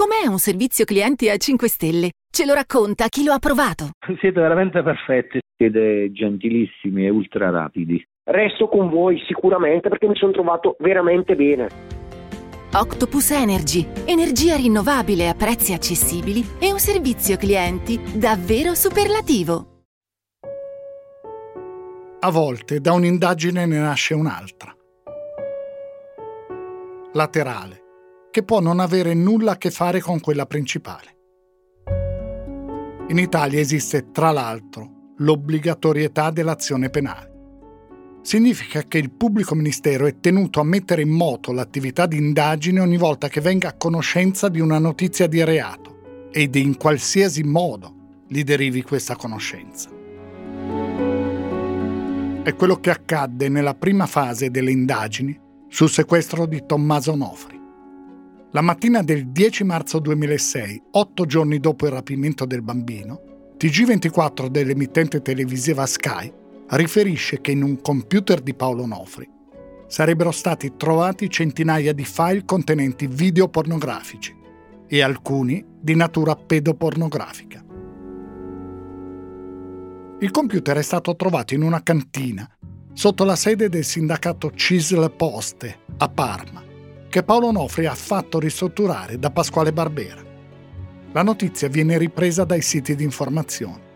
Com'è un servizio clienti a 5 stelle? Ce lo racconta chi lo ha provato. Siete veramente perfetti, siete gentilissimi e ultra rapidi. Resto con voi sicuramente perché mi sono trovato veramente bene. Octopus Energy, energia rinnovabile a prezzi accessibili e un servizio clienti davvero superlativo. A volte da un'indagine ne nasce un'altra. Laterale che può non avere nulla a che fare con quella principale. In Italia esiste, tra l'altro, l'obbligatorietà dell'azione penale. Significa che il pubblico ministero è tenuto a mettere in moto l'attività di indagine ogni volta che venga a conoscenza di una notizia di reato ed in qualsiasi modo gli derivi questa conoscenza. È quello che accadde nella prima fase delle indagini sul sequestro di Tommaso Nofri. La mattina del 10 marzo 2006, otto giorni dopo il rapimento del bambino, TG24 dell'emittente televisiva Sky riferisce che in un computer di Paolo Nofri sarebbero stati trovati centinaia di file contenenti video pornografici e alcuni di natura pedopornografica. Il computer è stato trovato in una cantina sotto la sede del sindacato Cisle Poste a Parma che Paolo Onofri ha fatto ristrutturare da Pasquale Barbera. La notizia viene ripresa dai siti di informazione.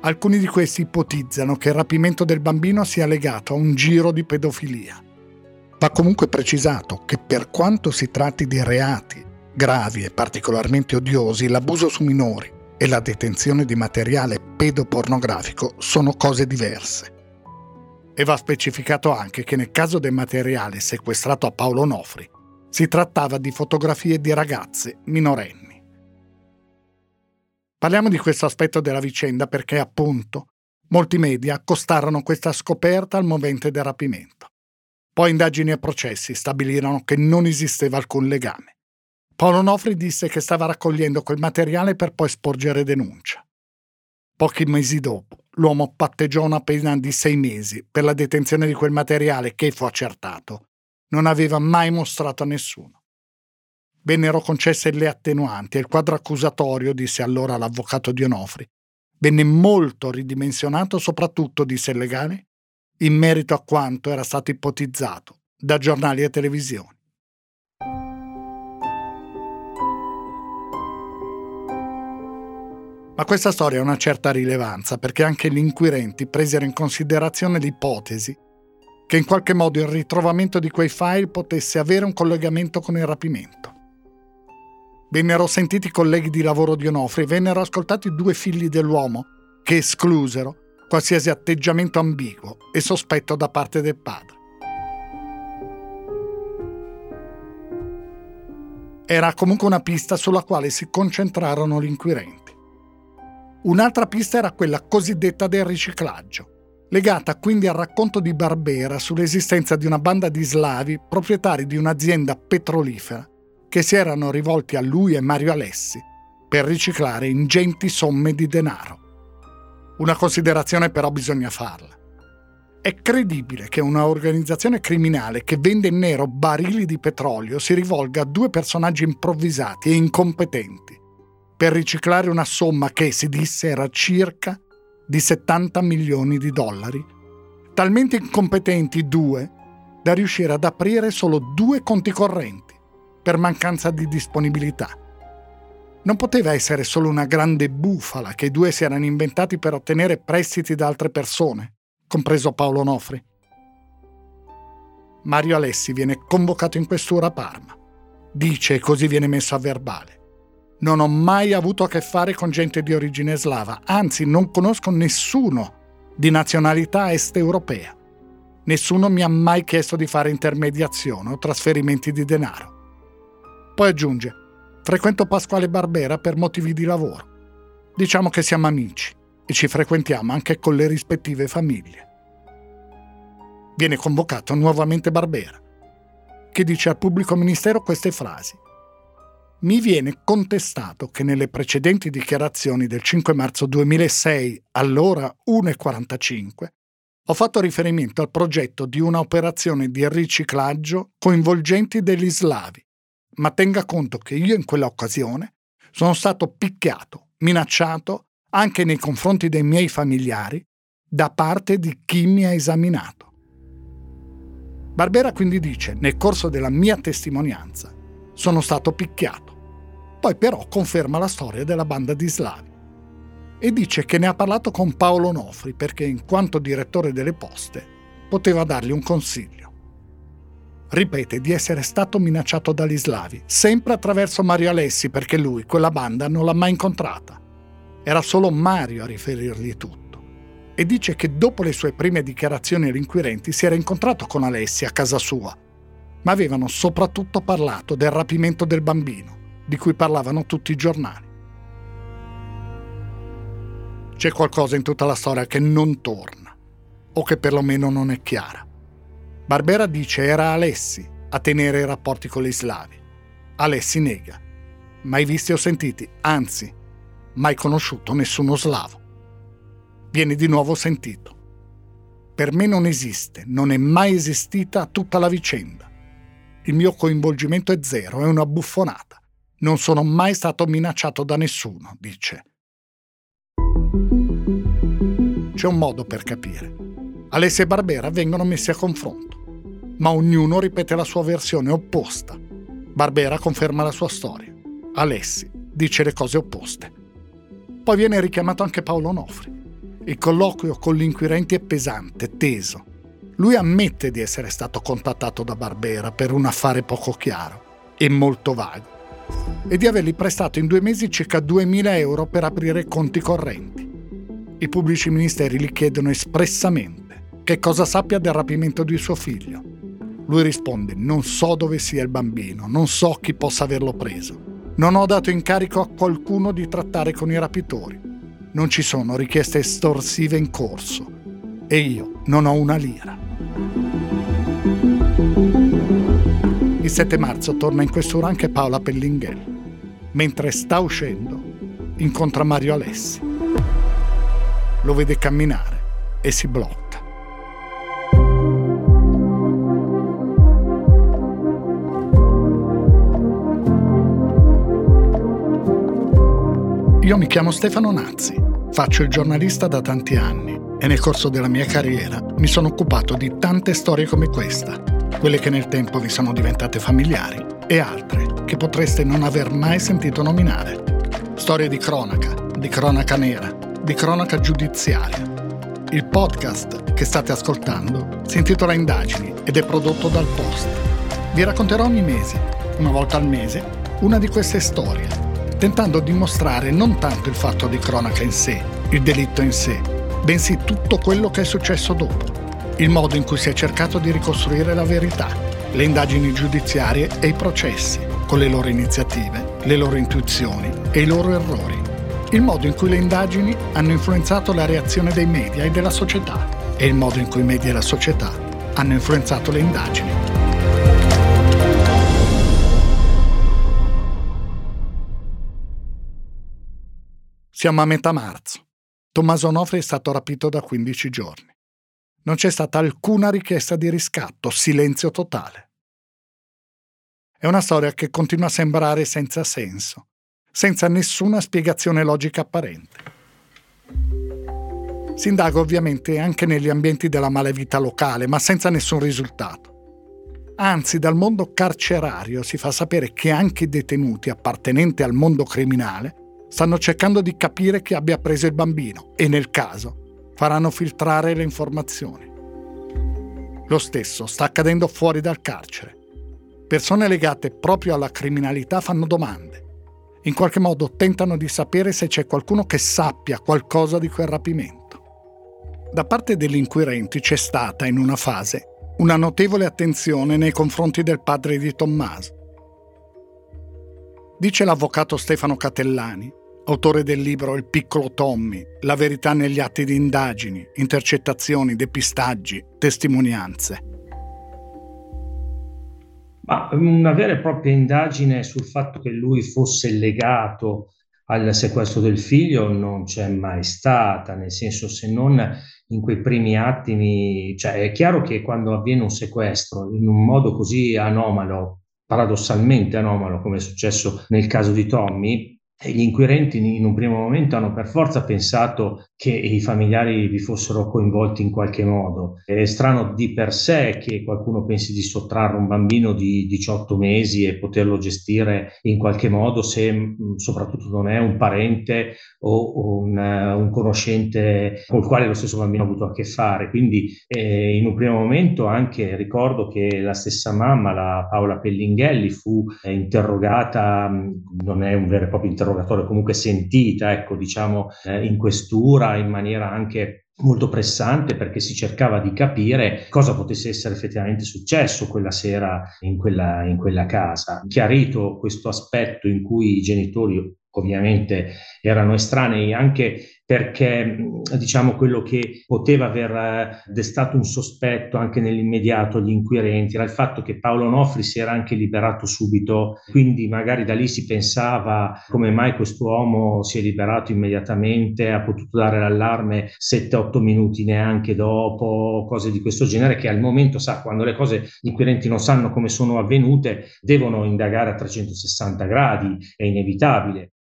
Alcuni di questi ipotizzano che il rapimento del bambino sia legato a un giro di pedofilia. Va comunque precisato che per quanto si tratti di reati gravi e particolarmente odiosi, l'abuso su minori e la detenzione di materiale pedopornografico sono cose diverse. E va specificato anche che nel caso del materiale sequestrato a Paolo Nofri si trattava di fotografie di ragazze minorenni. Parliamo di questo aspetto della vicenda perché, appunto, molti media accostarono questa scoperta al momento del rapimento. Poi indagini e processi stabilirono che non esisteva alcun legame. Paolo Nofri disse che stava raccogliendo quel materiale per poi sporgere denuncia. Pochi mesi dopo, l'uomo patteggiò una pena di sei mesi per la detenzione di quel materiale che fu accertato non aveva mai mostrato a nessuno. Vennero concesse le attenuanti e il quadro accusatorio, disse allora l'avvocato di Onofri, venne molto ridimensionato soprattutto, disse il legale, in merito a quanto era stato ipotizzato da giornali e televisioni. Ma questa storia ha una certa rilevanza perché anche gli inquirenti presero in considerazione l'ipotesi che in qualche modo il ritrovamento di quei file potesse avere un collegamento con il rapimento. Vennero sentiti i colleghi di lavoro di Onofri e vennero ascoltati due figli dell'uomo che esclusero qualsiasi atteggiamento ambiguo e sospetto da parte del padre. Era comunque una pista sulla quale si concentrarono gli inquirenti. Un'altra pista era quella cosiddetta del riciclaggio legata quindi al racconto di Barbera sull'esistenza di una banda di slavi proprietari di un'azienda petrolifera che si erano rivolti a lui e Mario Alessi per riciclare ingenti somme di denaro. Una considerazione però bisogna farla. È credibile che una organizzazione criminale che vende in nero barili di petrolio si rivolga a due personaggi improvvisati e incompetenti per riciclare una somma che, si disse, era circa di 70 milioni di dollari, talmente incompetenti due da riuscire ad aprire solo due conti correnti per mancanza di disponibilità. Non poteva essere solo una grande bufala che i due si erano inventati per ottenere prestiti da altre persone, compreso Paolo Nofri. Mario Alessi viene convocato in questura a Parma. Dice e così viene messo a verbale. Non ho mai avuto a che fare con gente di origine slava, anzi non conosco nessuno di nazionalità est europea. Nessuno mi ha mai chiesto di fare intermediazione o trasferimenti di denaro. Poi aggiunge, frequento Pasquale Barbera per motivi di lavoro. Diciamo che siamo amici e ci frequentiamo anche con le rispettive famiglie. Viene convocato nuovamente Barbera, che dice al pubblico ministero queste frasi mi viene contestato che nelle precedenti dichiarazioni del 5 marzo 2006, all'ora 1.45, ho fatto riferimento al progetto di una operazione di riciclaggio coinvolgenti degli slavi, ma tenga conto che io in quella occasione sono stato picchiato, minacciato anche nei confronti dei miei familiari da parte di chi mi ha esaminato. Barbera quindi dice, nel corso della mia testimonianza, sono stato picchiato. Poi però conferma la storia della banda di slavi e dice che ne ha parlato con Paolo Nofri perché in quanto direttore delle poste poteva dargli un consiglio. Ripete di essere stato minacciato dagli slavi, sempre attraverso Mario Alessi perché lui quella banda non l'ha mai incontrata. Era solo Mario a riferirgli tutto. E dice che dopo le sue prime dichiarazioni agli inquirenti si era incontrato con Alessi a casa sua, ma avevano soprattutto parlato del rapimento del bambino, di cui parlavano tutti i giornali. C'è qualcosa in tutta la storia che non torna, o che perlomeno non è chiara. Barbera dice era Alessi a tenere i rapporti con gli slavi. Alessi nega. Mai visti o sentiti, anzi, mai conosciuto nessuno slavo. Viene di nuovo sentito. Per me non esiste, non è mai esistita tutta la vicenda. Il mio coinvolgimento è zero, è una buffonata. Non sono mai stato minacciato da nessuno, dice. C'è un modo per capire. Alessia e Barbera vengono messi a confronto, ma ognuno ripete la sua versione opposta. Barbera conferma la sua storia. Alessi dice le cose opposte. Poi viene richiamato anche Paolo Nofri. Il colloquio con l'inquirente è pesante, teso. Lui ammette di essere stato contattato da Barbera per un affare poco chiaro e molto vago e di avergli prestato in due mesi circa 2.000 euro per aprire conti correnti. I pubblici ministeri gli chiedono espressamente che cosa sappia del rapimento di suo figlio. Lui risponde: Non so dove sia il bambino, non so chi possa averlo preso. Non ho dato incarico a qualcuno di trattare con i rapitori. Non ci sono richieste estorsive in corso. E io non ho una lira. Il 7 marzo torna in questura anche Paola Pellinghelli. Mentre sta uscendo, incontra Mario Alessi lo vede camminare e si blocca. Io mi chiamo Stefano Nazzi, faccio il giornalista da tanti anni e nel corso della mia carriera mi sono occupato di tante storie come questa, quelle che nel tempo vi sono diventate familiari e altre che potreste non aver mai sentito nominare. Storie di cronaca, di cronaca nera, di cronaca giudiziaria. Il podcast che state ascoltando si intitola Indagini ed è prodotto dal Post. Vi racconterò ogni mese, una volta al mese, una di queste storie, tentando di mostrare non tanto il fatto di cronaca in sé, il delitto in sé, bensì tutto quello che è successo dopo, il modo in cui si è cercato di ricostruire la verità, le indagini giudiziarie e i processi, con le loro iniziative, le loro intuizioni e i loro errori il modo in cui le indagini hanno influenzato la reazione dei media e della società e il modo in cui i media e la società hanno influenzato le indagini. Siamo a metà marzo. Tommaso Onofre è stato rapito da 15 giorni. Non c'è stata alcuna richiesta di riscatto, silenzio totale. È una storia che continua a sembrare senza senso senza nessuna spiegazione logica apparente. Si indaga ovviamente anche negli ambienti della malavita locale, ma senza nessun risultato. Anzi, dal mondo carcerario si fa sapere che anche i detenuti appartenenti al mondo criminale stanno cercando di capire chi abbia preso il bambino e, nel caso, faranno filtrare le informazioni. Lo stesso sta accadendo fuori dal carcere. Persone legate proprio alla criminalità fanno domande in qualche modo tentano di sapere se c'è qualcuno che sappia qualcosa di quel rapimento. Da parte degli inquirenti c'è stata, in una fase, una notevole attenzione nei confronti del padre di Tommaso. Dice l'avvocato Stefano Catellani, autore del libro Il piccolo Tommy, La verità negli atti di indagini, intercettazioni, depistaggi, testimonianze. Ma una vera e propria indagine sul fatto che lui fosse legato al sequestro del figlio non c'è mai stata, nel senso se non in quei primi attimi, cioè è chiaro che quando avviene un sequestro in un modo così anomalo, paradossalmente anomalo, come è successo nel caso di Tommy, gli inquirenti in un primo momento hanno per forza pensato che i familiari vi fossero coinvolti in qualche modo. È strano di per sé che qualcuno pensi di sottrarre un bambino di 18 mesi e poterlo gestire in qualche modo se mm, soprattutto non è un parente o un, un conoscente con il quale lo stesso bambino ha avuto a che fare. Quindi eh, in un primo momento anche ricordo che la stessa mamma, la Paola Pellinghelli, fu eh, interrogata, mm, non è un vero e proprio interrogatorio, interrogatorio comunque sentita, ecco, diciamo, eh, in questura in maniera anche molto pressante perché si cercava di capire cosa potesse essere effettivamente successo quella sera in quella, in quella casa. Chiarito questo aspetto in cui i genitori ovviamente erano estranei anche perché diciamo quello che poteva aver eh, destato un sospetto anche nell'immediato agli inquirenti era il fatto che Paolo Nofri si era anche liberato subito, quindi magari da lì si pensava come mai quest'uomo si è liberato immediatamente, ha potuto dare l'allarme 7-8 minuti neanche dopo, cose di questo genere che al momento sa quando le cose gli inquirenti non sanno come sono avvenute, devono indagare a 360 gradi, è inevitabile.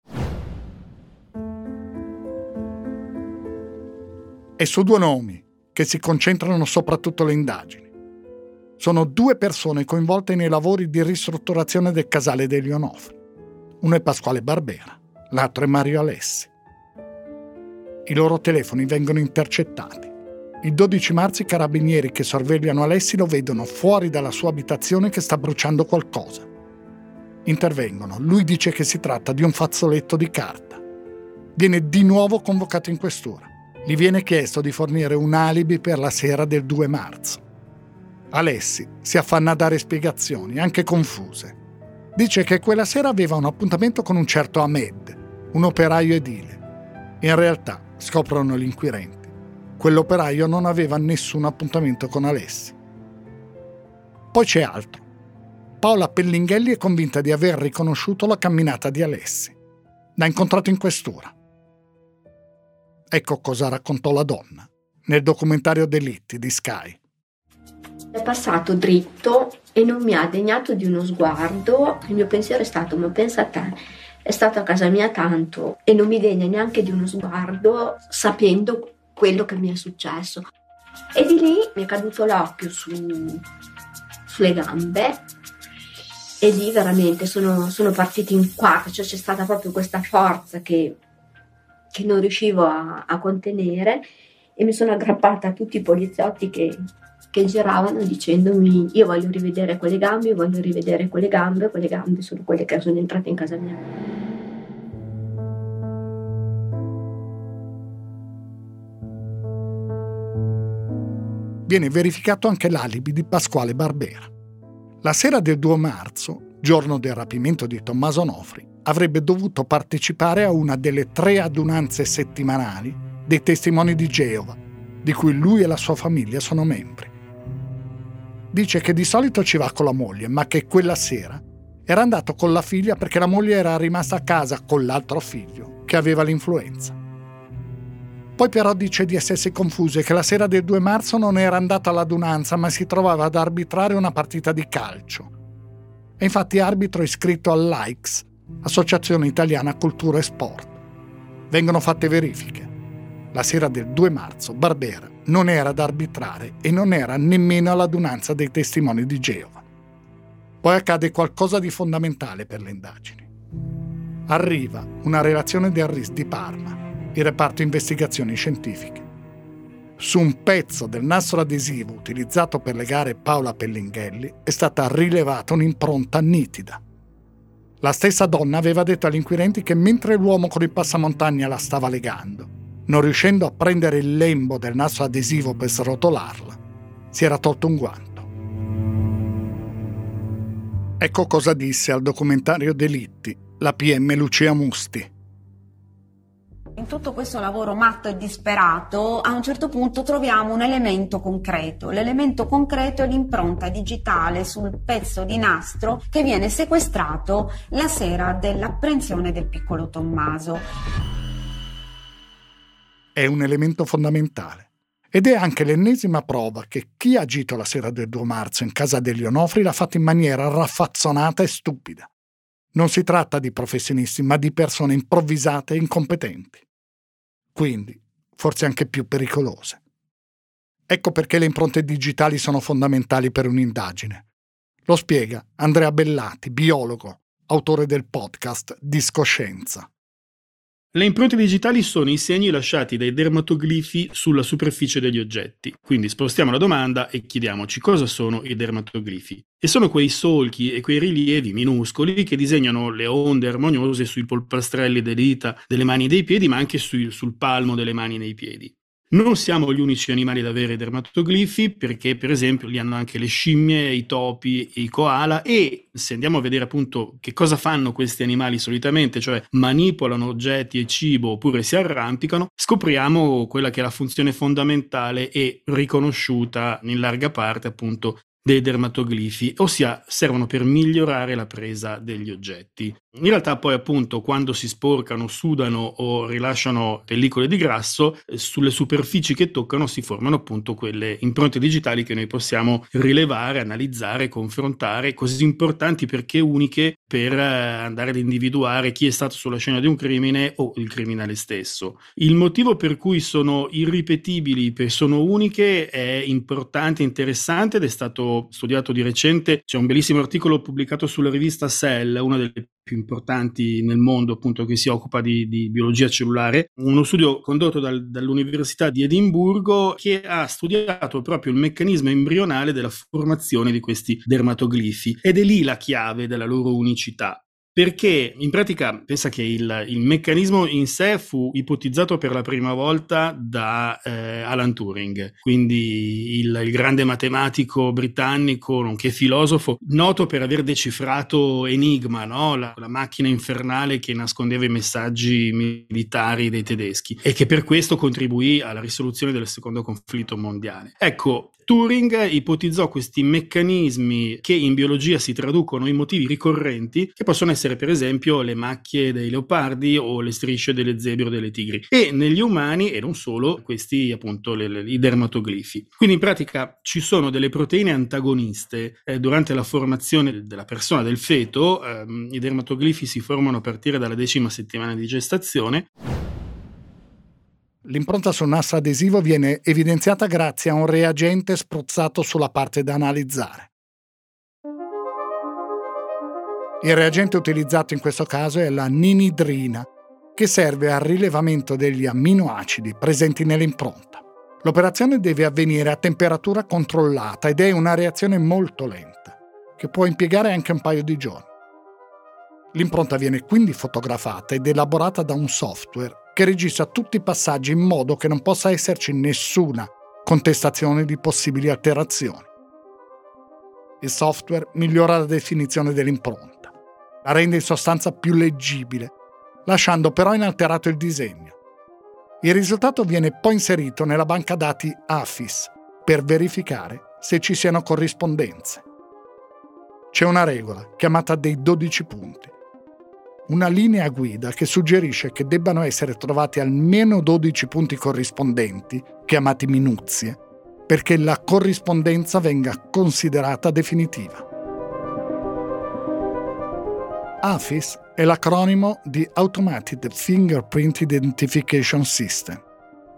E su due nomi che si concentrano soprattutto le indagini. Sono due persone coinvolte nei lavori di ristrutturazione del casale degli Onofri. Uno è Pasquale Barbera, l'altro è Mario Alessi. I loro telefoni vengono intercettati. Il 12 marzo i carabinieri che sorvegliano Alessi lo vedono fuori dalla sua abitazione che sta bruciando qualcosa. Intervengono. Lui dice che si tratta di un fazzoletto di carta. Viene di nuovo convocato in questura gli viene chiesto di fornire un alibi per la sera del 2 marzo. Alessi si affanna a dare spiegazioni, anche confuse. Dice che quella sera aveva un appuntamento con un certo Ahmed, un operaio edile. In realtà, scoprono gli inquirenti, quell'operaio non aveva nessun appuntamento con Alessi. Poi c'è altro. Paola Pellinghelli è convinta di aver riconosciuto la camminata di Alessi. L'ha incontrato in questura. Ecco cosa raccontò la donna nel documentario Delitti di Sky. È passato dritto e non mi ha degnato di uno sguardo. Il mio pensiero è stato: ma pensa a te, è stato a casa mia tanto e non mi degna neanche di uno sguardo sapendo quello che mi è successo. E di lì mi è caduto l'occhio su, sulle gambe e lì veramente sono, sono partiti in quattro, cioè c'è stata proprio questa forza che che non riuscivo a, a, contenere e mi sono aggrappata a tutti i poliziotti che, che giravano dicendomi io voglio rivedere quelle gambe, io voglio rivedere quelle gambe, quelle gambe sono quelle che sono entrate in casa mia. Viene verificato anche l'alibi di Pasquale Barbera. La sera del 2 marzo, giorno del rapimento di Tommaso Nofri, avrebbe dovuto partecipare a una delle tre adunanze settimanali dei testimoni di Geova, di cui lui e la sua famiglia sono membri. Dice che di solito ci va con la moglie, ma che quella sera era andato con la figlia perché la moglie era rimasta a casa con l'altro figlio, che aveva l'influenza. Poi però dice di essersi confuso e che la sera del 2 marzo non era andato all'adunanza, ma si trovava ad arbitrare una partita di calcio. E infatti arbitro iscritto all'AICS, Associazione Italiana Cultura e Sport. Vengono fatte verifiche. La sera del 2 marzo Barbera non era ad arbitrare e non era nemmeno all'adunanza dei testimoni di Geova. Poi accade qualcosa di fondamentale per le indagini. Arriva una relazione del RIS di Parma, il reparto investigazioni scientifiche. Su un pezzo del nastro adesivo utilizzato per legare Paola Pellinghelli è stata rilevata un'impronta nitida la stessa donna aveva detto agli inquirenti che mentre l'uomo con il passamontagna la stava legando, non riuscendo a prendere il lembo del nastro adesivo per srotolarla, si era tolto un guanto. Ecco cosa disse al documentario Delitti la PM Lucia Musti. In tutto questo lavoro matto e disperato, a un certo punto troviamo un elemento concreto. L'elemento concreto è l'impronta digitale sul pezzo di nastro che viene sequestrato la sera dell'apprensione del piccolo Tommaso. È un elemento fondamentale. Ed è anche l'ennesima prova che chi ha agito la sera del 2 marzo in casa degli Onofri l'ha fatto in maniera raffazzonata e stupida. Non si tratta di professionisti, ma di persone improvvisate e incompetenti. Quindi, forse anche più pericolose. Ecco perché le impronte digitali sono fondamentali per un'indagine. Lo spiega Andrea Bellati, biologo, autore del podcast Discoscienza. Le impronte digitali sono i segni lasciati dai dermatoglifi sulla superficie degli oggetti. Quindi spostiamo la domanda e chiediamoci cosa sono i dermatoglifi. E sono quei solchi e quei rilievi minuscoli che disegnano le onde armoniose sui polpastrelli delle dita, delle mani e dei piedi, ma anche sui, sul palmo delle mani e dei piedi. Non siamo gli unici animali ad avere dermatoglifi perché per esempio li hanno anche le scimmie, i topi, i koala e se andiamo a vedere appunto che cosa fanno questi animali solitamente, cioè manipolano oggetti e cibo oppure si arrampicano, scopriamo quella che è la funzione fondamentale e riconosciuta in larga parte appunto dei dermatoglifi, ossia servono per migliorare la presa degli oggetti. In realtà poi appunto quando si sporcano, sudano o rilasciano pellicole di grasso, eh, sulle superfici che toccano si formano appunto quelle impronte digitali che noi possiamo rilevare, analizzare, confrontare, così importanti perché uniche per eh, andare ad individuare chi è stato sulla scena di un crimine o il criminale stesso. Il motivo per cui sono irripetibili, sono uniche, è importante, interessante ed è stato studiato di recente. C'è un bellissimo articolo pubblicato sulla rivista Cell, una delle più importanti nel mondo appunto che si occupa di, di biologia cellulare, uno studio condotto dal, dall'Università di Edimburgo che ha studiato proprio il meccanismo embrionale della formazione di questi dermatoglifi ed è lì la chiave della loro unicità perché in pratica pensa che il, il, meccanismo in sé fu ipotizzato per la prima volta da eh, Alan Turing, quindi il, il, grande matematico britannico, nonché filosofo, noto per aver decifrato Enigma, no? la, la, macchina infernale che nascondeva i messaggi militari dei tedeschi e che per questo contribuì alla risoluzione del secondo conflitto mondiale. Ecco, Turing ipotizzò questi meccanismi che in biologia si traducono in motivi ricorrenti, che possono essere per esempio le macchie dei leopardi o le strisce delle zebre o delle tigri. E negli umani, e non solo, questi appunto le, le, i dermatoglifi. Quindi in pratica ci sono delle proteine antagoniste eh, durante la formazione della persona, del feto. Ehm, I dermatoglifi si formano a partire dalla decima settimana di gestazione L'impronta sul nastro adesivo viene evidenziata grazie a un reagente spruzzato sulla parte da analizzare. Il reagente utilizzato in questo caso è la ninidrina, che serve al rilevamento degli amminoacidi presenti nell'impronta. L'operazione deve avvenire a temperatura controllata ed è una reazione molto lenta, che può impiegare anche un paio di giorni. L'impronta viene quindi fotografata ed elaborata da un software che registra tutti i passaggi in modo che non possa esserci nessuna contestazione di possibili alterazioni. Il software migliora la definizione dell'impronta, la rende in sostanza più leggibile, lasciando però inalterato il disegno. Il risultato viene poi inserito nella banca dati AFIS per verificare se ci siano corrispondenze. C'è una regola chiamata dei 12 punti una linea guida che suggerisce che debbano essere trovati almeno 12 punti corrispondenti, chiamati minuzie, perché la corrispondenza venga considerata definitiva. AFIS è l'acronimo di Automated Fingerprint Identification System,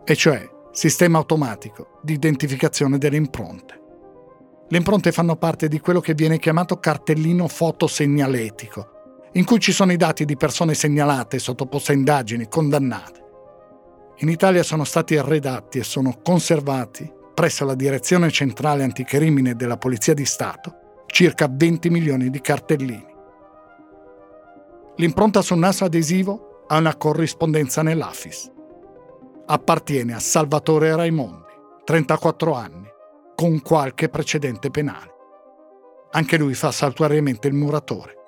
e cioè sistema automatico di identificazione delle impronte. Le impronte fanno parte di quello che viene chiamato cartellino fotosegnaletico, in cui ci sono i dati di persone segnalate, sottoposte a indagini, condannate. In Italia sono stati redatti e sono conservati presso la Direzione Centrale Anticrimine della Polizia di Stato circa 20 milioni di cartellini. L'impronta sul naso adesivo ha una corrispondenza nell'AFIS. Appartiene a Salvatore Raimondi, 34 anni, con qualche precedente penale. Anche lui fa saltuariamente il muratore.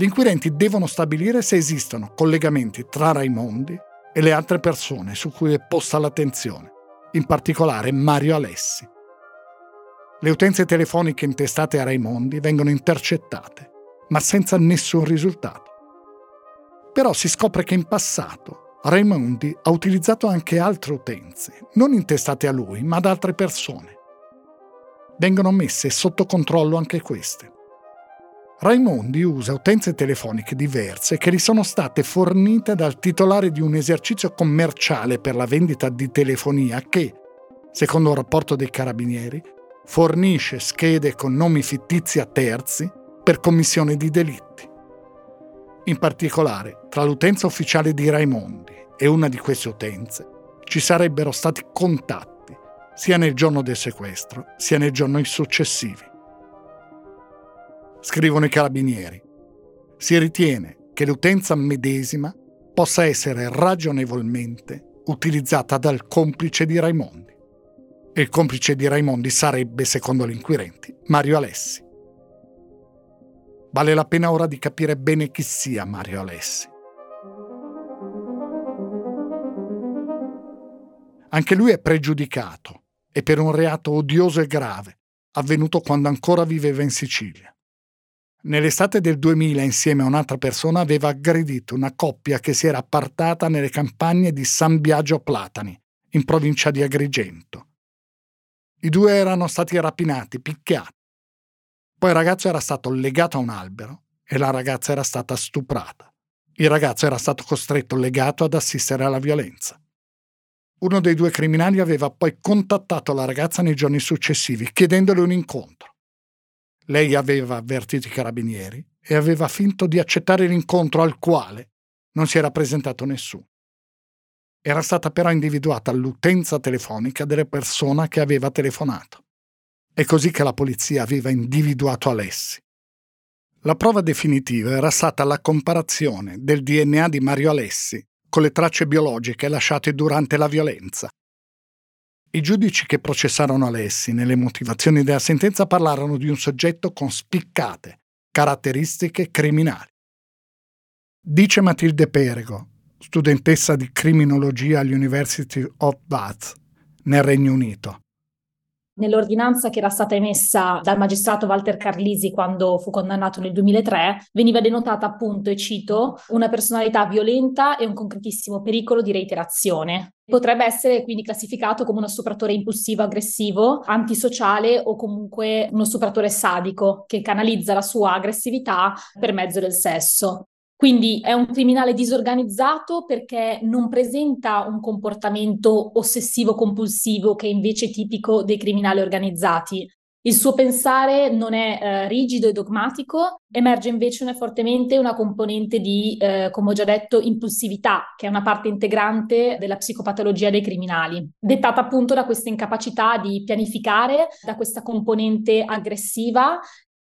Gli inquirenti devono stabilire se esistono collegamenti tra Raimondi e le altre persone su cui è posta l'attenzione, in particolare Mario Alessi. Le utenze telefoniche intestate a Raimondi vengono intercettate, ma senza nessun risultato. Però si scopre che in passato Raimondi ha utilizzato anche altre utenze, non intestate a lui, ma ad altre persone. Vengono messe sotto controllo anche queste. Raimondi usa utenze telefoniche diverse che gli sono state fornite dal titolare di un esercizio commerciale per la vendita di telefonia che, secondo un rapporto dei carabinieri, fornisce schede con nomi fittizi a terzi per commissione di delitti. In particolare, tra l'utenza ufficiale di Raimondi e una di queste utenze ci sarebbero stati contatti sia nel giorno del sequestro sia nei giorni successivi scrivono i carabinieri. Si ritiene che l'utenza medesima possa essere ragionevolmente utilizzata dal complice di Raimondi. E il complice di Raimondi sarebbe, secondo gli inquirenti, Mario Alessi. Vale la pena ora di capire bene chi sia Mario Alessi. Anche lui è pregiudicato e per un reato odioso e grave, avvenuto quando ancora viveva in Sicilia. Nell'estate del 2000, insieme a un'altra persona, aveva aggredito una coppia che si era appartata nelle campagne di San Biagio Platani, in provincia di Agrigento. I due erano stati rapinati, picchiati. Poi il ragazzo era stato legato a un albero e la ragazza era stata stuprata. Il ragazzo era stato costretto legato ad assistere alla violenza. Uno dei due criminali aveva poi contattato la ragazza nei giorni successivi, chiedendole un incontro. Lei aveva avvertito i carabinieri e aveva finto di accettare l'incontro al quale non si era presentato nessuno. Era stata però individuata l'utenza telefonica della persona che aveva telefonato. È così che la polizia aveva individuato Alessi. La prova definitiva era stata la comparazione del DNA di Mario Alessi con le tracce biologiche lasciate durante la violenza i giudici che processarono Alessi nelle motivazioni della sentenza parlarono di un soggetto con spiccate caratteristiche criminali. Dice Matilde Perego, studentessa di criminologia all'University of Bath, nel Regno Unito. Nell'ordinanza che era stata emessa dal magistrato Walter Carlisi quando fu condannato nel 2003, veniva denotata appunto, e cito, una personalità violenta e un concretissimo pericolo di reiterazione. Potrebbe essere quindi classificato come uno stupratore impulsivo, aggressivo, antisociale o comunque uno stupratore sadico che canalizza la sua aggressività per mezzo del sesso. Quindi è un criminale disorganizzato perché non presenta un comportamento ossessivo-compulsivo che è invece tipico dei criminali organizzati. Il suo pensare non è eh, rigido e dogmatico, emerge invece fortemente una componente di, eh, come ho già detto, impulsività, che è una parte integrante della psicopatologia dei criminali, dettata appunto da questa incapacità di pianificare, da questa componente aggressiva.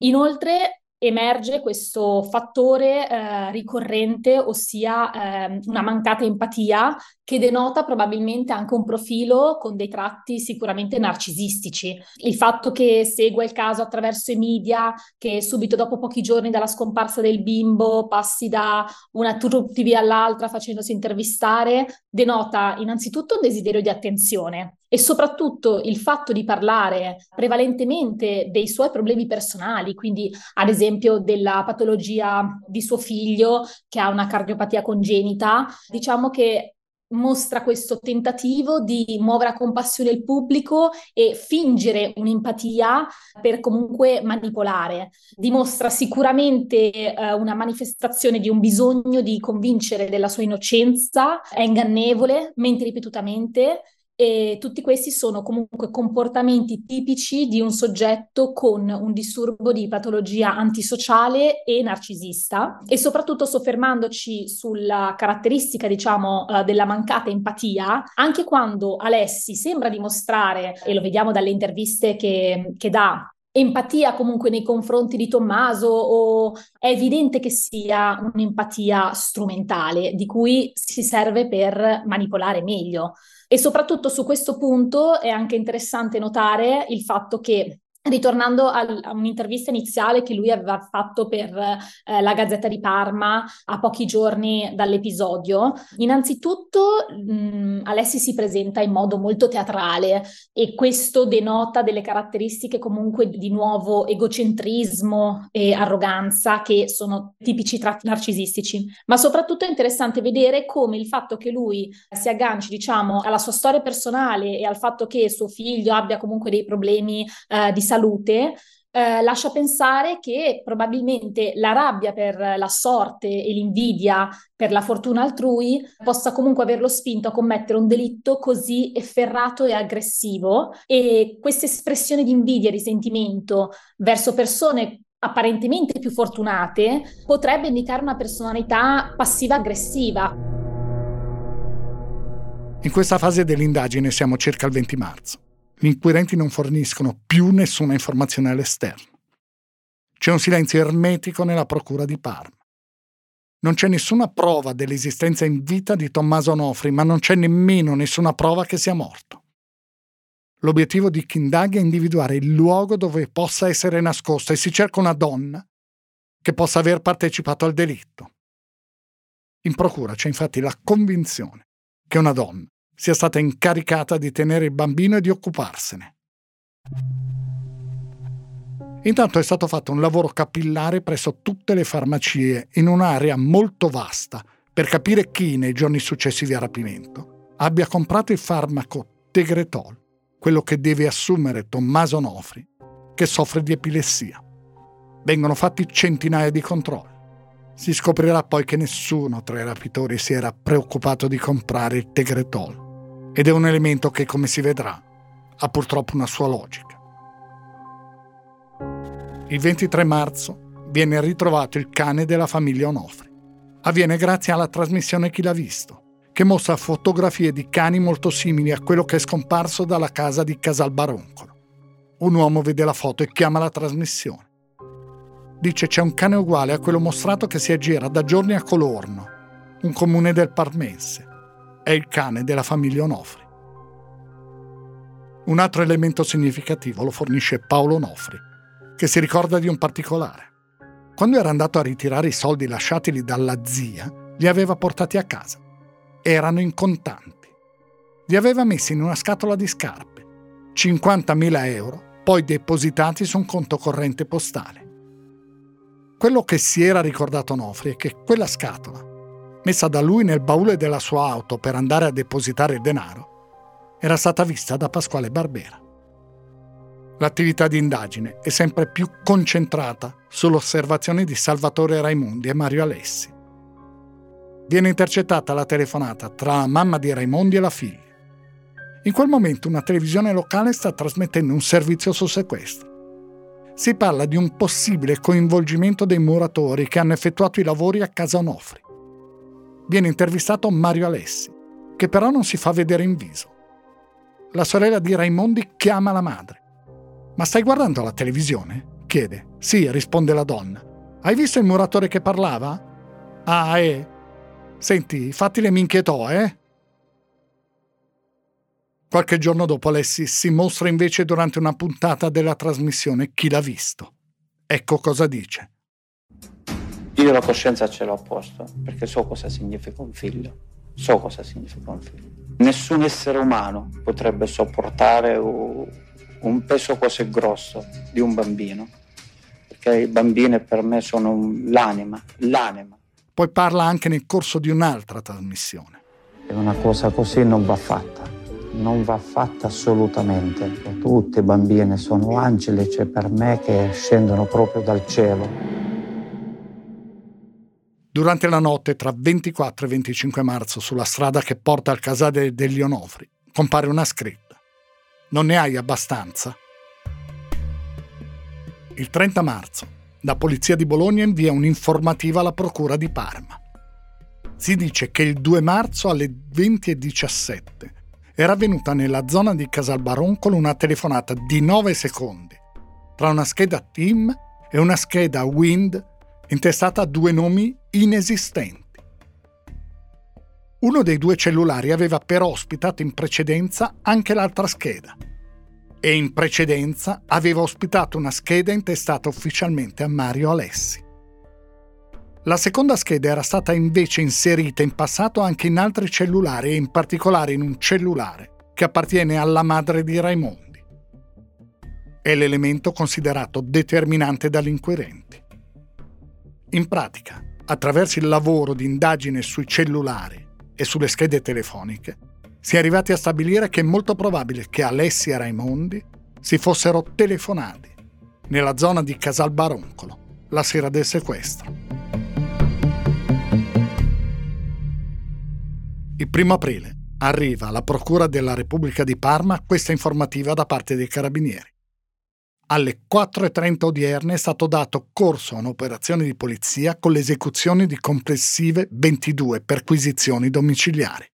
Inoltre emerge questo fattore eh, ricorrente, ossia eh, una mancata empatia che denota probabilmente anche un profilo con dei tratti sicuramente narcisistici. Il fatto che segua il caso attraverso i media, che subito dopo pochi giorni dalla scomparsa del bimbo passi da una tour TV all'altra facendosi intervistare, denota innanzitutto un desiderio di attenzione e soprattutto il fatto di parlare prevalentemente dei suoi problemi personali, quindi ad esempio della patologia di suo figlio che ha una cardiopatia congenita, diciamo che mostra questo tentativo di muovere a compassione il pubblico e fingere un'empatia per comunque manipolare. Dimostra sicuramente eh, una manifestazione di un bisogno di convincere della sua innocenza, è ingannevole, mente ripetutamente e tutti questi sono comunque comportamenti tipici di un soggetto con un disturbo di patologia antisociale e narcisista e soprattutto soffermandoci sulla caratteristica, diciamo, uh, della mancata empatia, anche quando Alessi sembra dimostrare, e lo vediamo dalle interviste che, che dà empatia comunque nei confronti di Tommaso o è evidente che sia un'empatia strumentale di cui si serve per manipolare meglio. E soprattutto su questo punto è anche interessante notare il fatto che ritornando al, a un'intervista iniziale che lui aveva fatto per eh, la Gazzetta di Parma a pochi giorni dall'episodio, innanzitutto mh, Alessi si presenta in modo molto teatrale e questo denota delle caratteristiche comunque di nuovo egocentrismo e arroganza che sono tipici tratti narcisistici. Ma soprattutto è interessante vedere come il fatto che lui si agganci, diciamo, alla sua storia personale e al fatto che suo figlio abbia comunque dei problemi eh, di salute salute, eh, lascia pensare che probabilmente la rabbia per la sorte e l'invidia per la fortuna altrui possa comunque averlo spinto a commettere un delitto così efferrato e aggressivo e questa espressione di invidia e risentimento verso persone apparentemente più fortunate potrebbe indicare una personalità passiva-aggressiva. In questa fase dell'indagine siamo circa il 20 marzo gli inquirenti non forniscono più nessuna informazione all'esterno. C'è un silenzio ermetico nella procura di Parma. Non c'è nessuna prova dell'esistenza in vita di Tommaso Onofri, ma non c'è nemmeno nessuna prova che sia morto. L'obiettivo di chi indaga è individuare il luogo dove possa essere nascosto e si cerca una donna che possa aver partecipato al delitto. In procura c'è infatti la convinzione che una donna sia stata incaricata di tenere il bambino e di occuparsene. Intanto è stato fatto un lavoro capillare presso tutte le farmacie in un'area molto vasta per capire chi nei giorni successivi al rapimento abbia comprato il farmaco Tegretol, quello che deve assumere Tommaso Nofri, che soffre di epilessia. Vengono fatti centinaia di controlli. Si scoprirà poi che nessuno tra i rapitori si era preoccupato di comprare il Tegretol ed è un elemento che, come si vedrà, ha purtroppo una sua logica. Il 23 marzo viene ritrovato il cane della famiglia Onofri. Avviene grazie alla trasmissione Chi l'ha visto, che mostra fotografie di cani molto simili a quello che è scomparso dalla casa di Casalbaroncolo. Un uomo vede la foto e chiama la trasmissione. Dice c'è un cane uguale a quello mostrato che si aggira da giorni a Colorno, un comune del Parmense è il cane della famiglia Onofri. Un altro elemento significativo lo fornisce Paolo Onofri, che si ricorda di un particolare. Quando era andato a ritirare i soldi lasciatili dalla zia, li aveva portati a casa. Erano in contanti. Li aveva messi in una scatola di scarpe. 50.000 euro, poi depositati su un conto corrente postale. Quello che si era ricordato Onofri è che quella scatola messa da lui nel baule della sua auto per andare a depositare il denaro, era stata vista da Pasquale Barbera. L'attività di indagine è sempre più concentrata sull'osservazione di Salvatore Raimondi e Mario Alessi. Viene intercettata la telefonata tra la mamma di Raimondi e la figlia. In quel momento una televisione locale sta trasmettendo un servizio su sequestro. Si parla di un possibile coinvolgimento dei muratori che hanno effettuato i lavori a casa Onofri viene intervistato Mario Alessi, che però non si fa vedere in viso. La sorella di Raimondi chiama la madre. Ma stai guardando la televisione? chiede. Sì, risponde la donna. Hai visto il muratore che parlava? Ah, eh. Senti, fatti le minchietò, eh? Qualche giorno dopo Alessi si mostra invece durante una puntata della trasmissione Chi l'ha visto. Ecco cosa dice. Io la coscienza ce l'ho a posto, perché so cosa significa un figlio. So cosa significa un figlio. Nessun essere umano potrebbe sopportare un peso così grosso di un bambino, perché i bambini per me sono l'anima, l'anima. Poi parla anche nel corso di un'altra trasmissione. Una cosa così non va fatta, non va fatta assolutamente. Tutti i bambini sono angeli, cioè per me che scendono proprio dal cielo. Durante la notte tra 24 e 25 marzo sulla strada che porta al casale degli Onofri compare una scritta. Non ne hai abbastanza? Il 30 marzo la Polizia di Bologna invia un'informativa alla Procura di Parma. Si dice che il 2 marzo alle 20.17 era avvenuta nella zona di Casalbaroncolo una telefonata di 9 secondi tra una scheda TIM e una scheda WIND intestata a due nomi inesistenti. Uno dei due cellulari aveva però ospitato in precedenza anche l'altra scheda e in precedenza aveva ospitato una scheda intestata ufficialmente a Mario Alessi. La seconda scheda era stata invece inserita in passato anche in altri cellulari e in particolare in un cellulare che appartiene alla madre di Raimondi. È l'elemento considerato determinante dagli inquirenti. In pratica, attraverso il lavoro di indagine sui cellulari e sulle schede telefoniche, si è arrivati a stabilire che è molto probabile che Alessi e Raimondi si fossero telefonati nella zona di Casal Baroncolo la sera del sequestro. Il primo aprile arriva alla Procura della Repubblica di Parma questa informativa da parte dei carabinieri. Alle 4.30 odierne è stato dato corso a un'operazione di polizia con l'esecuzione di complessive 22 perquisizioni domiciliari.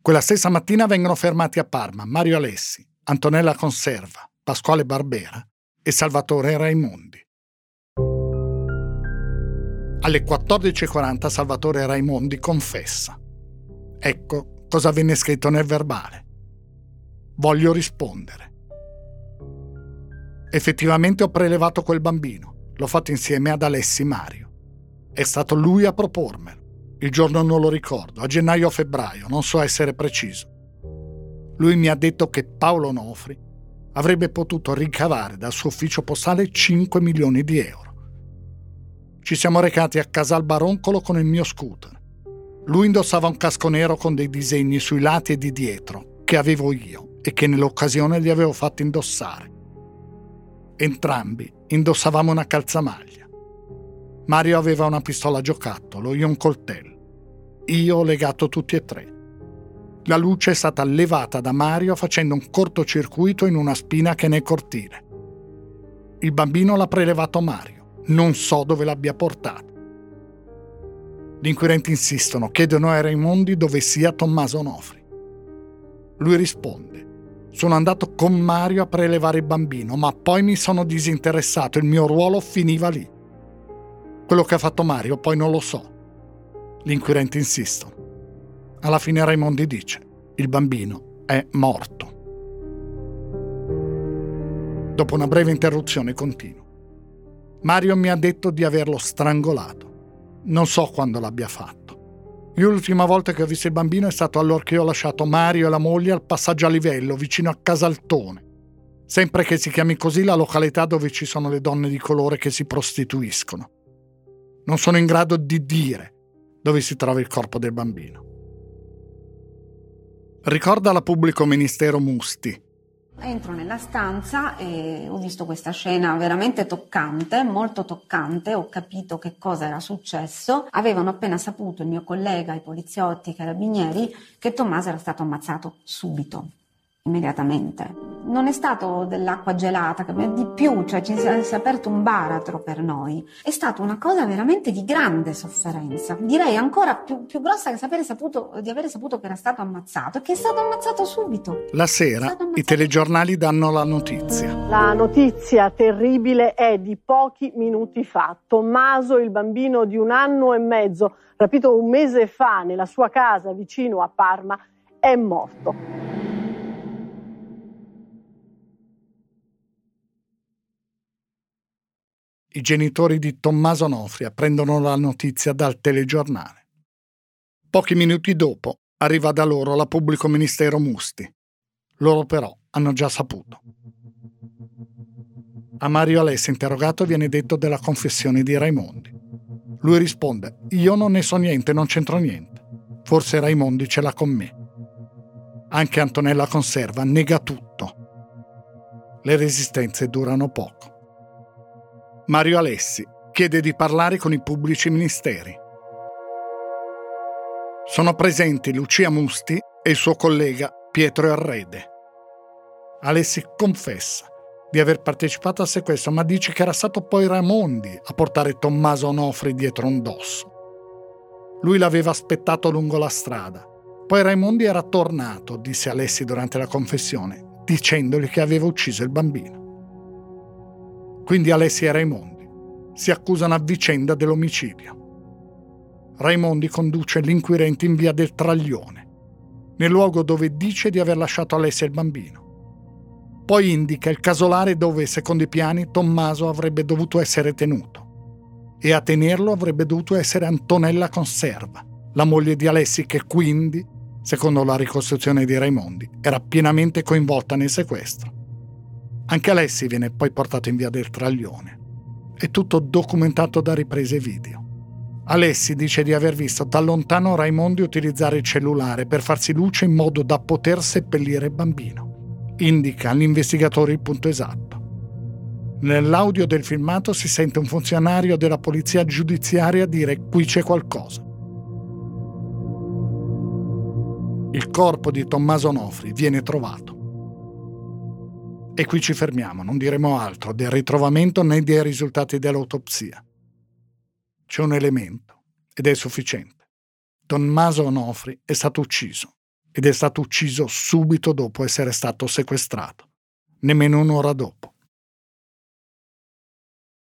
Quella stessa mattina vengono fermati a Parma Mario Alessi, Antonella Conserva, Pasquale Barbera e Salvatore Raimondi. Alle 14.40 Salvatore Raimondi confessa. Ecco cosa venne scritto nel verbale. Voglio rispondere. Effettivamente ho prelevato quel bambino, l'ho fatto insieme ad Alessi Mario. È stato lui a propormelo. Il giorno non lo ricordo, a gennaio o febbraio, non so essere preciso. Lui mi ha detto che Paolo Nofri avrebbe potuto ricavare dal suo ufficio postale 5 milioni di euro. Ci siamo recati a Casal Baroncolo con il mio scooter. Lui indossava un casco nero con dei disegni sui lati e di dietro, che avevo io e che nell'occasione gli avevo fatto indossare. Entrambi indossavamo una calzamaglia. Mario aveva una pistola giocattolo, io un coltello. Io ho legato tutti e tre. La luce è stata levata da Mario facendo un cortocircuito in una spina che è nel cortile. Il bambino l'ha prelevato Mario. Non so dove l'abbia portato. Gli inquirenti insistono, chiedono a Raimondi dove sia Tommaso Nofri. Lui risponde: Sono andato con Mario a prelevare il bambino, ma poi mi sono disinteressato, il mio ruolo finiva lì. Quello che ha fatto Mario poi non lo so. Gli inquirenti insistono. Alla fine Raimondi dice, il bambino è morto. Dopo una breve interruzione continua. Mario mi ha detto di averlo strangolato. Non so quando l'abbia fatto. L'ultima volta che ho visto il bambino è stato allora che ho lasciato Mario e la moglie al passaggio a livello vicino a Casaltone. Sempre che si chiami così la località dove ci sono le donne di colore che si prostituiscono non sono in grado di dire dove si trova il corpo del bambino. Ricorda la pubblico ministero Musti. Entro nella stanza e ho visto questa scena veramente toccante, molto toccante, ho capito che cosa era successo. Avevano appena saputo il mio collega, i poliziotti, i carabinieri, che Tommaso era stato ammazzato subito immediatamente. Non è stato dell'acqua gelata, di più, cioè ci si è aperto un baratro per noi. È stata una cosa veramente di grande sofferenza, direi ancora più, più grossa che sapere saputo, di avere saputo che era stato ammazzato e che è stato ammazzato subito. La sera i telegiornali danno la notizia. La notizia terribile è di pochi minuti fa. Tommaso, il bambino di un anno e mezzo, rapito un mese fa nella sua casa vicino a Parma, è morto. I genitori di Tommaso Nofri apprendono la notizia dal telegiornale. Pochi minuti dopo arriva da loro la pubblico ministero Musti. Loro però hanno già saputo. A Mario Alessi interrogato viene detto della confessione di Raimondi. Lui risponde: Io non ne so niente, non c'entro niente. Forse Raimondi ce l'ha con me. Anche Antonella Conserva nega tutto. Le resistenze durano poco. Mario Alessi chiede di parlare con i pubblici ministeri. Sono presenti Lucia Musti e il suo collega Pietro Arrede. Alessi confessa di aver partecipato al sequestro, ma dice che era stato poi Ramondi a portare Tommaso Onofri dietro un dosso. Lui l'aveva aspettato lungo la strada. Poi Raimondi era tornato, disse Alessi durante la confessione, dicendogli che aveva ucciso il bambino. Quindi Alessi e Raimondi si accusano a vicenda dell'omicidio. Raimondi conduce l'inquirente in via del Traglione, nel luogo dove dice di aver lasciato Alessia il bambino. Poi indica il casolare dove, secondo i piani, Tommaso avrebbe dovuto essere tenuto. E a tenerlo avrebbe dovuto essere Antonella Conserva, la moglie di Alessi che quindi, secondo la ricostruzione di Raimondi, era pienamente coinvolta nel sequestro. Anche Alessi viene poi portato in via del Traglione. È tutto documentato da riprese video. Alessi dice di aver visto da lontano Raimondi utilizzare il cellulare per farsi luce in modo da poter seppellire il bambino. Indica all'investigatore il punto esatto. Nell'audio del filmato si sente un funzionario della polizia giudiziaria dire qui c'è qualcosa. Il corpo di Tommaso Nofri viene trovato. E qui ci fermiamo, non diremo altro del ritrovamento né dei risultati dell'autopsia. C'è un elemento, ed è sufficiente. Tommaso Onofri è stato ucciso, ed è stato ucciso subito dopo essere stato sequestrato, nemmeno un'ora dopo.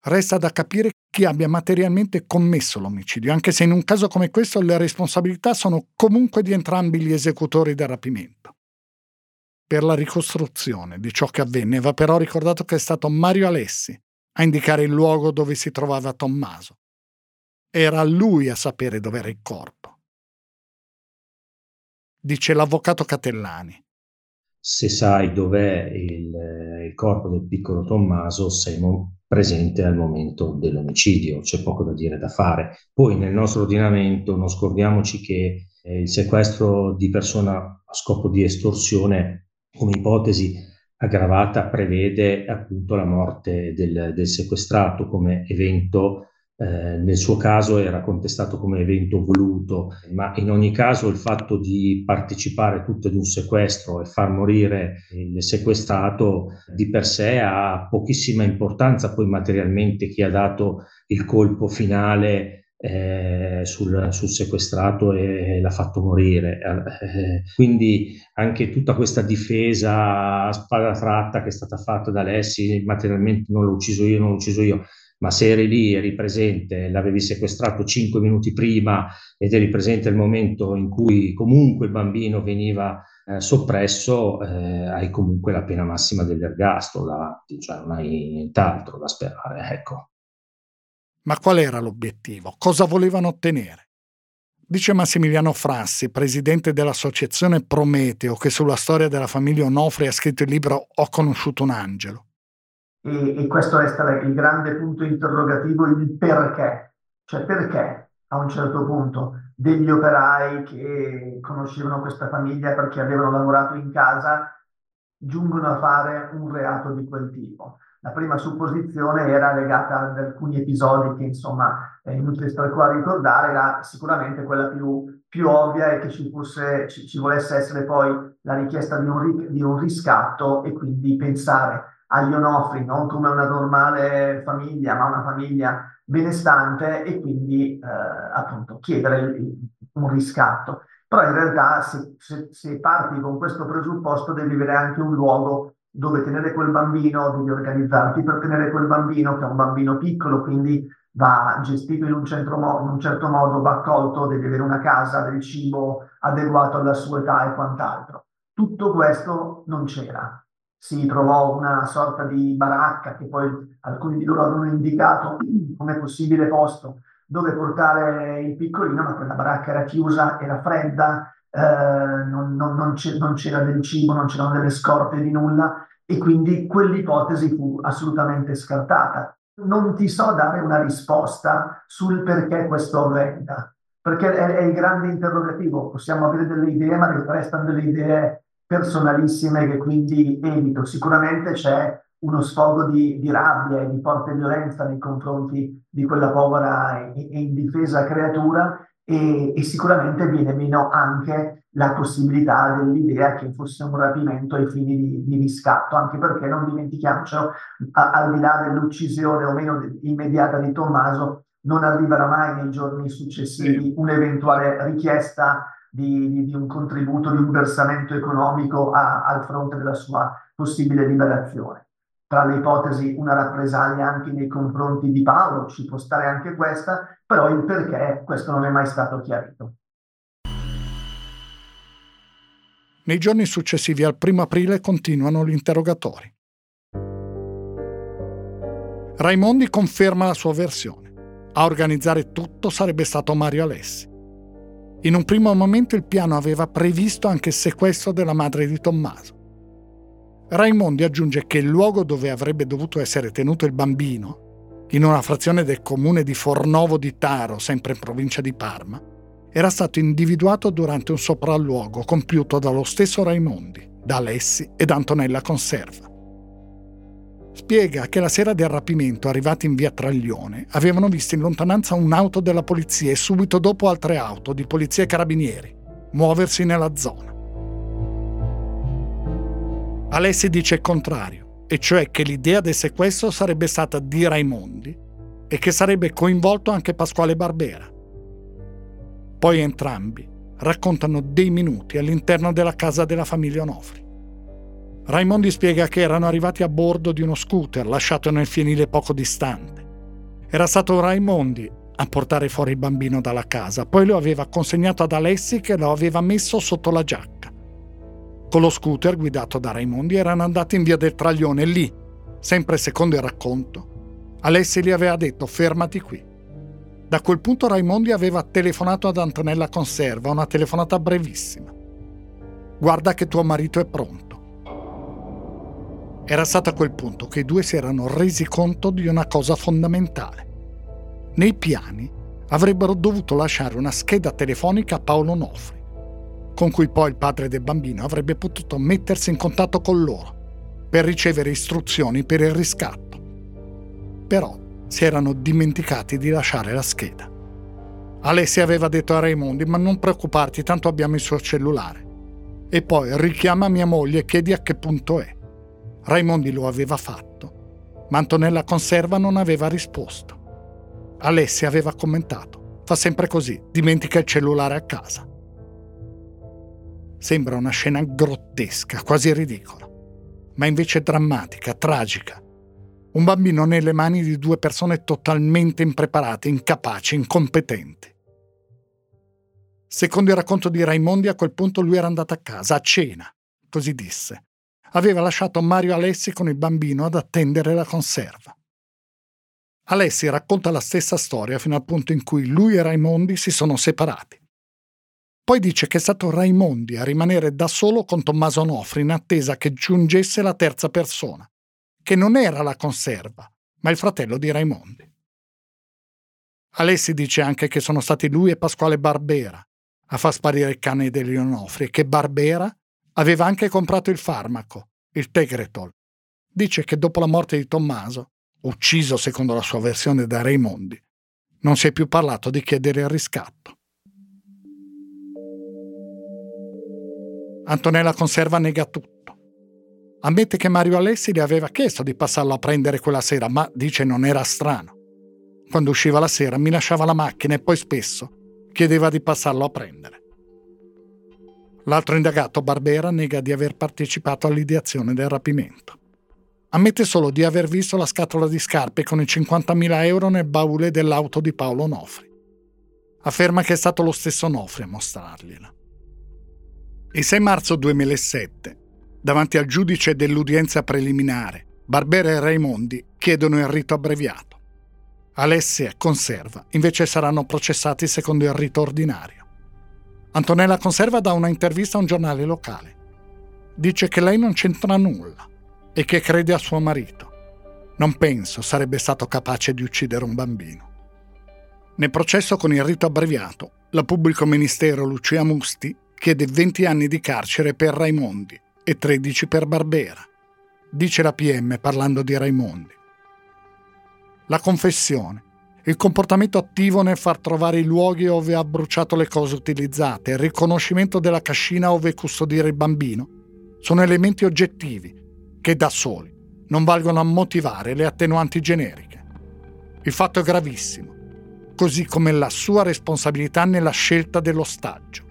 Resta da capire chi abbia materialmente commesso l'omicidio, anche se in un caso come questo le responsabilità sono comunque di entrambi gli esecutori del rapimento. Per la ricostruzione di ciò che avvenne va però ricordato che è stato Mario Alessi a indicare il luogo dove si trovava Tommaso. Era lui a sapere dov'era il corpo. Dice l'avvocato Catellani. Se sai dov'è il, il corpo del piccolo Tommaso, sei presente al momento dell'omicidio, c'è poco da dire da fare. Poi nel nostro ordinamento non scordiamoci che eh, il sequestro di persona a scopo di estorsione come ipotesi aggravata prevede appunto la morte del, del sequestrato come evento eh, nel suo caso era contestato come evento voluto, ma in ogni caso il fatto di partecipare tutto ad un sequestro e far morire il sequestrato di per sé ha pochissima importanza poi materialmente chi ha dato il colpo finale eh, sul, sul, sequestrato e l'ha fatto morire. Eh, quindi anche tutta questa difesa a spada tratta che è stata fatta da Alessi, materialmente non l'ho ucciso io, non l'ho ucciso io, ma se eri lì, eri presente, l'avevi sequestrato cinque minuti prima ed eri presente al momento in cui comunque il bambino veniva eh, soppresso, eh, hai comunque la pena massima dell'ergastolo davanti, cioè non hai nient'altro da sperare, ecco. Ma qual era l'obiettivo? Cosa volevano ottenere? Dice Massimiliano Frassi, presidente dell'associazione Prometeo, che sulla storia della famiglia Onofri ha scritto il libro Ho conosciuto un angelo e, e questo resta il grande punto interrogativo, il perché. Cioè perché a un certo punto degli operai che conoscevano questa famiglia perché avevano lavorato in casa giungono a fare un reato di quel tipo. La prima supposizione era legata ad alcuni episodi che insomma è inutile stare qua a ricordare, era sicuramente quella più, più ovvia e che ci, fosse, ci, ci volesse essere poi la richiesta di un, di un riscatto e quindi pensare agli Onofri, non come una normale famiglia, ma una famiglia benestante e quindi eh, appunto chiedere un riscatto. Però in realtà se, se, se, parti con questo presupposto devi avere anche un luogo dove tenere quel bambino, devi organizzarti per tenere quel bambino, che è un bambino piccolo, quindi va gestito in un, mo- in un certo modo, va accolto, devi avere una casa, del cibo adeguato alla sua età e quant'altro. Tutto questo non c'era si trovò una sorta di baracca che poi alcuni di loro avevano indicato come possibile posto dove portare il piccolino, ma quella baracca era chiusa, era fredda, eh, non, non, non, c'era del cibo, non c'erano delle scorte di nulla e quindi quell'ipotesi fu assolutamente scartata. Non ti so dare una risposta sul perché questo avvenga, perché è, è il grande interrogativo. Possiamo avere delle idee, ma restano delle idee personalissime che quindi evito. Sicuramente c'è uno sfogo di, di, rabbia e di forte violenza nei confronti di quella povera e, e indifesa creatura e, e, sicuramente viene meno anche la possibilità dell'idea che fosse un rapimento ai fini di, di riscatto, anche perché non dimentichiamocelo, al di là dell'uccisione o meno immediata di Tommaso, non arriverà mai nei giorni successivi un'eventuale richiesta di, di, di, un contributo, di un versamento economico a, al fronte della sua possibile liberazione. Tra le ipotesi una rappresaglia anche nei confronti di Paolo, ci può stare anche questa, però il perché questo non è mai stato chiarito. Nei giorni successivi al primo aprile continuano gli interrogatori. Raimondi conferma la sua versione. A organizzare tutto sarebbe stato Mario Alessi. In un primo momento il piano aveva previsto anche il sequestro della madre di Tommaso. Raimondi aggiunge che il luogo dove avrebbe dovuto essere tenuto il bambino, in una frazione del comune di Fornovo di Taro, sempre in provincia di Parma, era stato individuato durante un sopralluogo compiuto dallo stesso Raimondi, da Alessi ed Antonella Conserva. Spiega che la sera del rapimento, arrivati in via Traglione, avevano visto in lontananza un'auto della polizia e subito dopo altre auto di polizia e carabinieri muoversi nella zona. Alessi dice il contrario, e cioè che l'idea del sequestro sarebbe stata di Raimondi e che sarebbe coinvolto anche Pasquale Barbera. Poi entrambi raccontano dei minuti all'interno della casa della famiglia Onofri. Raimondi spiega che erano arrivati a bordo di uno scooter lasciato nel fienile poco distante. Era stato Raimondi a portare fuori il bambino dalla casa, poi lo aveva consegnato ad Alessi che lo aveva messo sotto la giacca. Con lo scooter guidato da Raimondi erano andati in via del Traglione e lì, sempre secondo il racconto, Alessi gli aveva detto fermati qui. Da quel punto Raimondi aveva telefonato ad Antonella Conserva, una telefonata brevissima. Guarda che tuo marito è pronto. Era stato a quel punto che i due si erano resi conto di una cosa fondamentale. Nei piani avrebbero dovuto lasciare una scheda telefonica a Paolo Nofri con cui poi il padre del bambino avrebbe potuto mettersi in contatto con loro per ricevere istruzioni per il riscatto. Però si erano dimenticati di lasciare la scheda. Alessia aveva detto a Raimondi, ma non preoccuparti, tanto abbiamo il suo cellulare. E poi richiama mia moglie e chiedi a che punto è. Raimondi lo aveva fatto, ma Antonella Conserva non aveva risposto. Alessia aveva commentato, fa sempre così, dimentica il cellulare a casa. Sembra una scena grottesca, quasi ridicola, ma invece drammatica, tragica. Un bambino nelle mani di due persone totalmente impreparate, incapaci, incompetenti. Secondo il racconto di Raimondi, a quel punto lui era andato a casa, a cena, così disse. Aveva lasciato Mario Alessi con il bambino ad attendere la conserva. Alessi racconta la stessa storia fino al punto in cui lui e Raimondi si sono separati. Poi dice che è stato Raimondi a rimanere da solo con Tommaso Nofri in attesa che giungesse la terza persona, che non era la conserva, ma il fratello di Raimondi. Alessi dice anche che sono stati lui e Pasquale Barbera a far sparire il cane degli Onofri e che Barbera aveva anche comprato il farmaco, il Tegretol. Dice che dopo la morte di Tommaso, ucciso secondo la sua versione da Raimondi, non si è più parlato di chiedere il riscatto. Antonella Conserva nega tutto. Ammette che Mario Alessi le aveva chiesto di passarlo a prendere quella sera, ma dice non era strano. Quando usciva la sera mi lasciava la macchina e poi spesso chiedeva di passarlo a prendere. L'altro indagato, Barbera, nega di aver partecipato all'ideazione del rapimento. Ammette solo di aver visto la scatola di scarpe con i 50.000 euro nel baule dell'auto di Paolo Nofri. Afferma che è stato lo stesso Nofri a mostrargliela. Il 6 marzo 2007, davanti al giudice dell'udienza preliminare, Barbera e Raimondi chiedono il rito abbreviato. Alessia e Conserva invece saranno processati secondo il rito ordinario. Antonella Conserva dà una intervista a un giornale locale. Dice che lei non c'entra nulla e che crede a suo marito. Non penso sarebbe stato capace di uccidere un bambino. Nel processo con il rito abbreviato, la pubblico ministero Lucia Musti chiede 20 anni di carcere per Raimondi e 13 per Barbera, dice la PM parlando di Raimondi. La confessione, il comportamento attivo nel far trovare i luoghi dove ha bruciato le cose utilizzate, il riconoscimento della cascina dove custodire il bambino, sono elementi oggettivi che da soli non valgono a motivare le attenuanti generiche. Il fatto è gravissimo, così come la sua responsabilità nella scelta dell'ostaggio.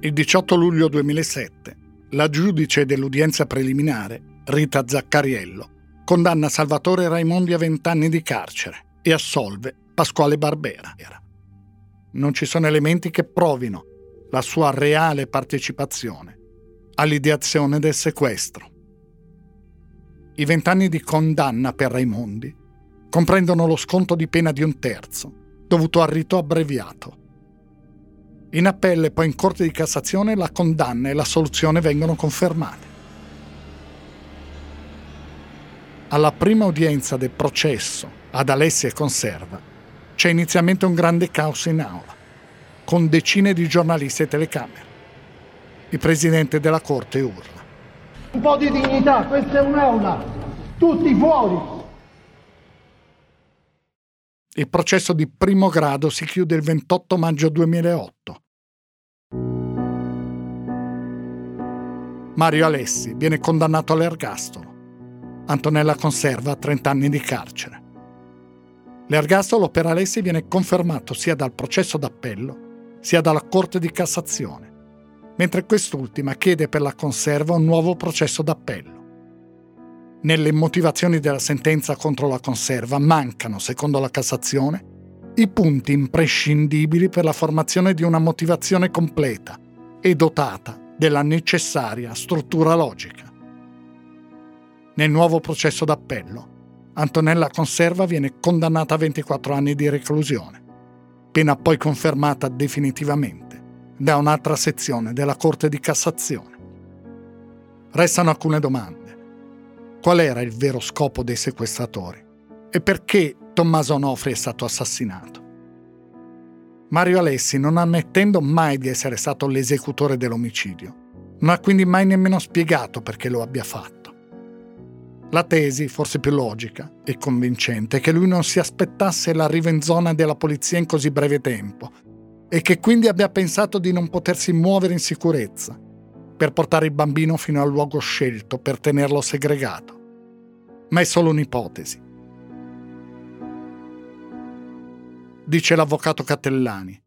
Il 18 luglio 2007, la giudice dell'udienza preliminare, Rita Zaccariello, condanna Salvatore Raimondi a 20 anni di carcere e assolve Pasquale Barbera. non ci sono elementi che provino la sua reale partecipazione all'ideazione del sequestro. I vent'anni di condanna per Raimondi comprendono lo sconto di pena di un terzo, dovuto al rito abbreviato. In appello e poi in Corte di Cassazione la condanna e la soluzione vengono confermate. Alla prima udienza del processo ad Alessia e Conserva c'è inizialmente un grande caos in aula, con decine di giornalisti e telecamere. Il presidente della Corte urla. Un po' di dignità, questa è un'aula, tutti fuori. Il processo di primo grado si chiude il 28 maggio 2008. Mario Alessi viene condannato all'ergastolo. Antonella conserva 30 anni di carcere. L'ergastolo per Alessi viene confermato sia dal processo d'appello sia dalla Corte di Cassazione, mentre quest'ultima chiede per la conserva un nuovo processo d'appello. Nelle motivazioni della sentenza contro la conserva mancano, secondo la Cassazione, i punti imprescindibili per la formazione di una motivazione completa e dotata della necessaria struttura logica. Nel nuovo processo d'appello, Antonella Conserva viene condannata a 24 anni di reclusione, pena poi confermata definitivamente da un'altra sezione della Corte di Cassazione. Restano alcune domande qual era il vero scopo dei sequestratori e perché Tommaso Onofri è stato assassinato. Mario Alessi, non ammettendo mai di essere stato l'esecutore dell'omicidio, non ha quindi mai nemmeno spiegato perché lo abbia fatto. La tesi, forse più logica e convincente, è che lui non si aspettasse l'arrivo in zona della polizia in così breve tempo e che quindi abbia pensato di non potersi muovere in sicurezza per portare il bambino fino al luogo scelto per tenerlo segregato ma è solo un'ipotesi. Dice l'avvocato Cattellani.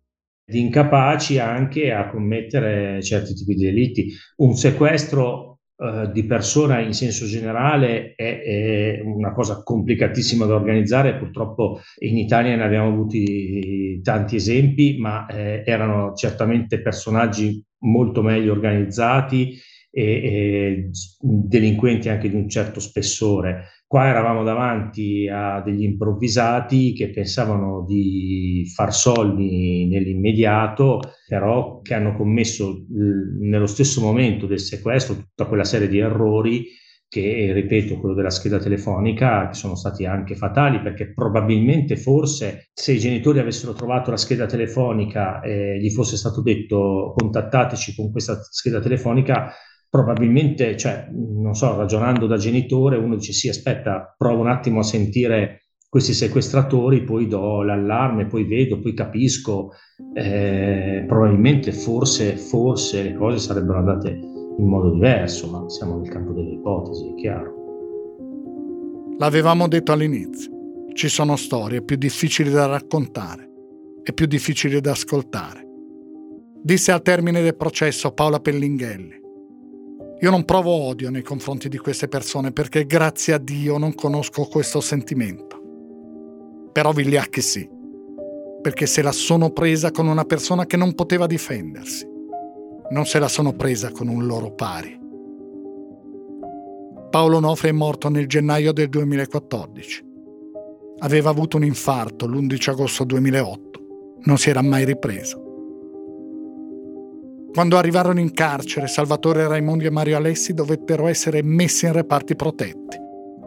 Di incapaci anche a commettere certi tipi di delitti. Un sequestro eh, di persona in senso generale è, è, una cosa complicatissima da organizzare, purtroppo in Italia ne abbiamo avuti tanti esempi, ma eh, erano certamente personaggi molto meglio organizzati e, e delinquenti anche di un certo spessore. Qua eravamo davanti a degli improvvisati che pensavano di far soldi nell'immediato, però che hanno commesso nello stesso momento del sequestro tutta quella serie di errori che, ripeto, quello della scheda telefonica, che sono stati anche fatali, perché probabilmente forse se i genitori avessero trovato la scheda telefonica e gli fosse stato detto contattateci con questa scheda telefonica, probabilmente, cioè, non so, ragionando da genitore, uno dice sì, aspetta, provo un attimo a sentire questi sequestratori, poi do l'allarme, poi vedo, poi capisco, eh, probabilmente forse, forse le cose sarebbero andate in modo diverso, ma siamo nel campo delle ipotesi, è chiaro. L'avevamo detto all'inizio, ci sono storie più difficili da raccontare e più difficili da ascoltare. Disse al termine del processo Paola Pellinghelli. Io non provo odio nei confronti di queste persone perché grazie a Dio non conosco questo sentimento. Però Vigliacchi sì, perché se la sono presa con una persona che non poteva difendersi. Non se la sono presa con un loro pari. Paolo Nofri è morto nel gennaio del 2014. Aveva avuto un infarto l'11 agosto 2008. Non si era mai ripreso. Quando arrivarono in carcere, Salvatore Raimondi e Mario Alessi dovettero essere messi in reparti protetti.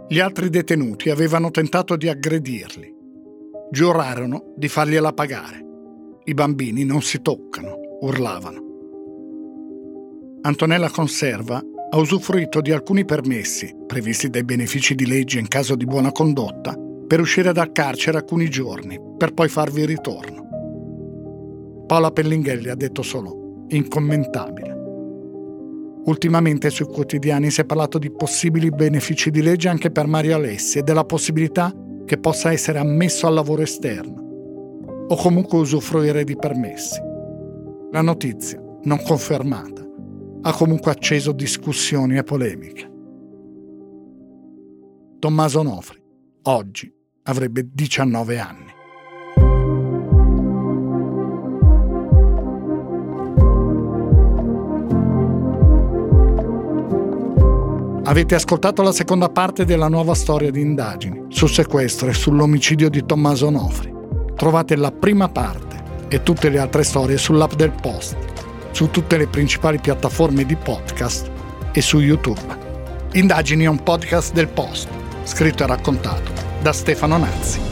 Gli altri detenuti avevano tentato di aggredirli. Giurarono di fargliela pagare. I bambini non si toccano, urlavano. Antonella Conserva ha usufruito di alcuni permessi, previsti dai benefici di legge in caso di buona condotta, per uscire dal carcere alcuni giorni, per poi farvi ritorno. Paola Pellinghelli ha detto solo incommentabile. Ultimamente sui quotidiani si è parlato di possibili benefici di legge anche per Mario Alessi e della possibilità che possa essere ammesso al lavoro esterno o comunque usufruire di permessi. La notizia, non confermata, ha comunque acceso discussioni e polemiche. Tommaso Onofri, oggi, avrebbe 19 anni. Avete ascoltato la seconda parte della nuova storia di indagini sul sequestro e sull'omicidio di Tommaso Nofri. Trovate la prima parte e tutte le altre storie sull'app del Post, su tutte le principali piattaforme di podcast e su YouTube. Indagini è un podcast del Post, scritto e raccontato da Stefano Nazzi.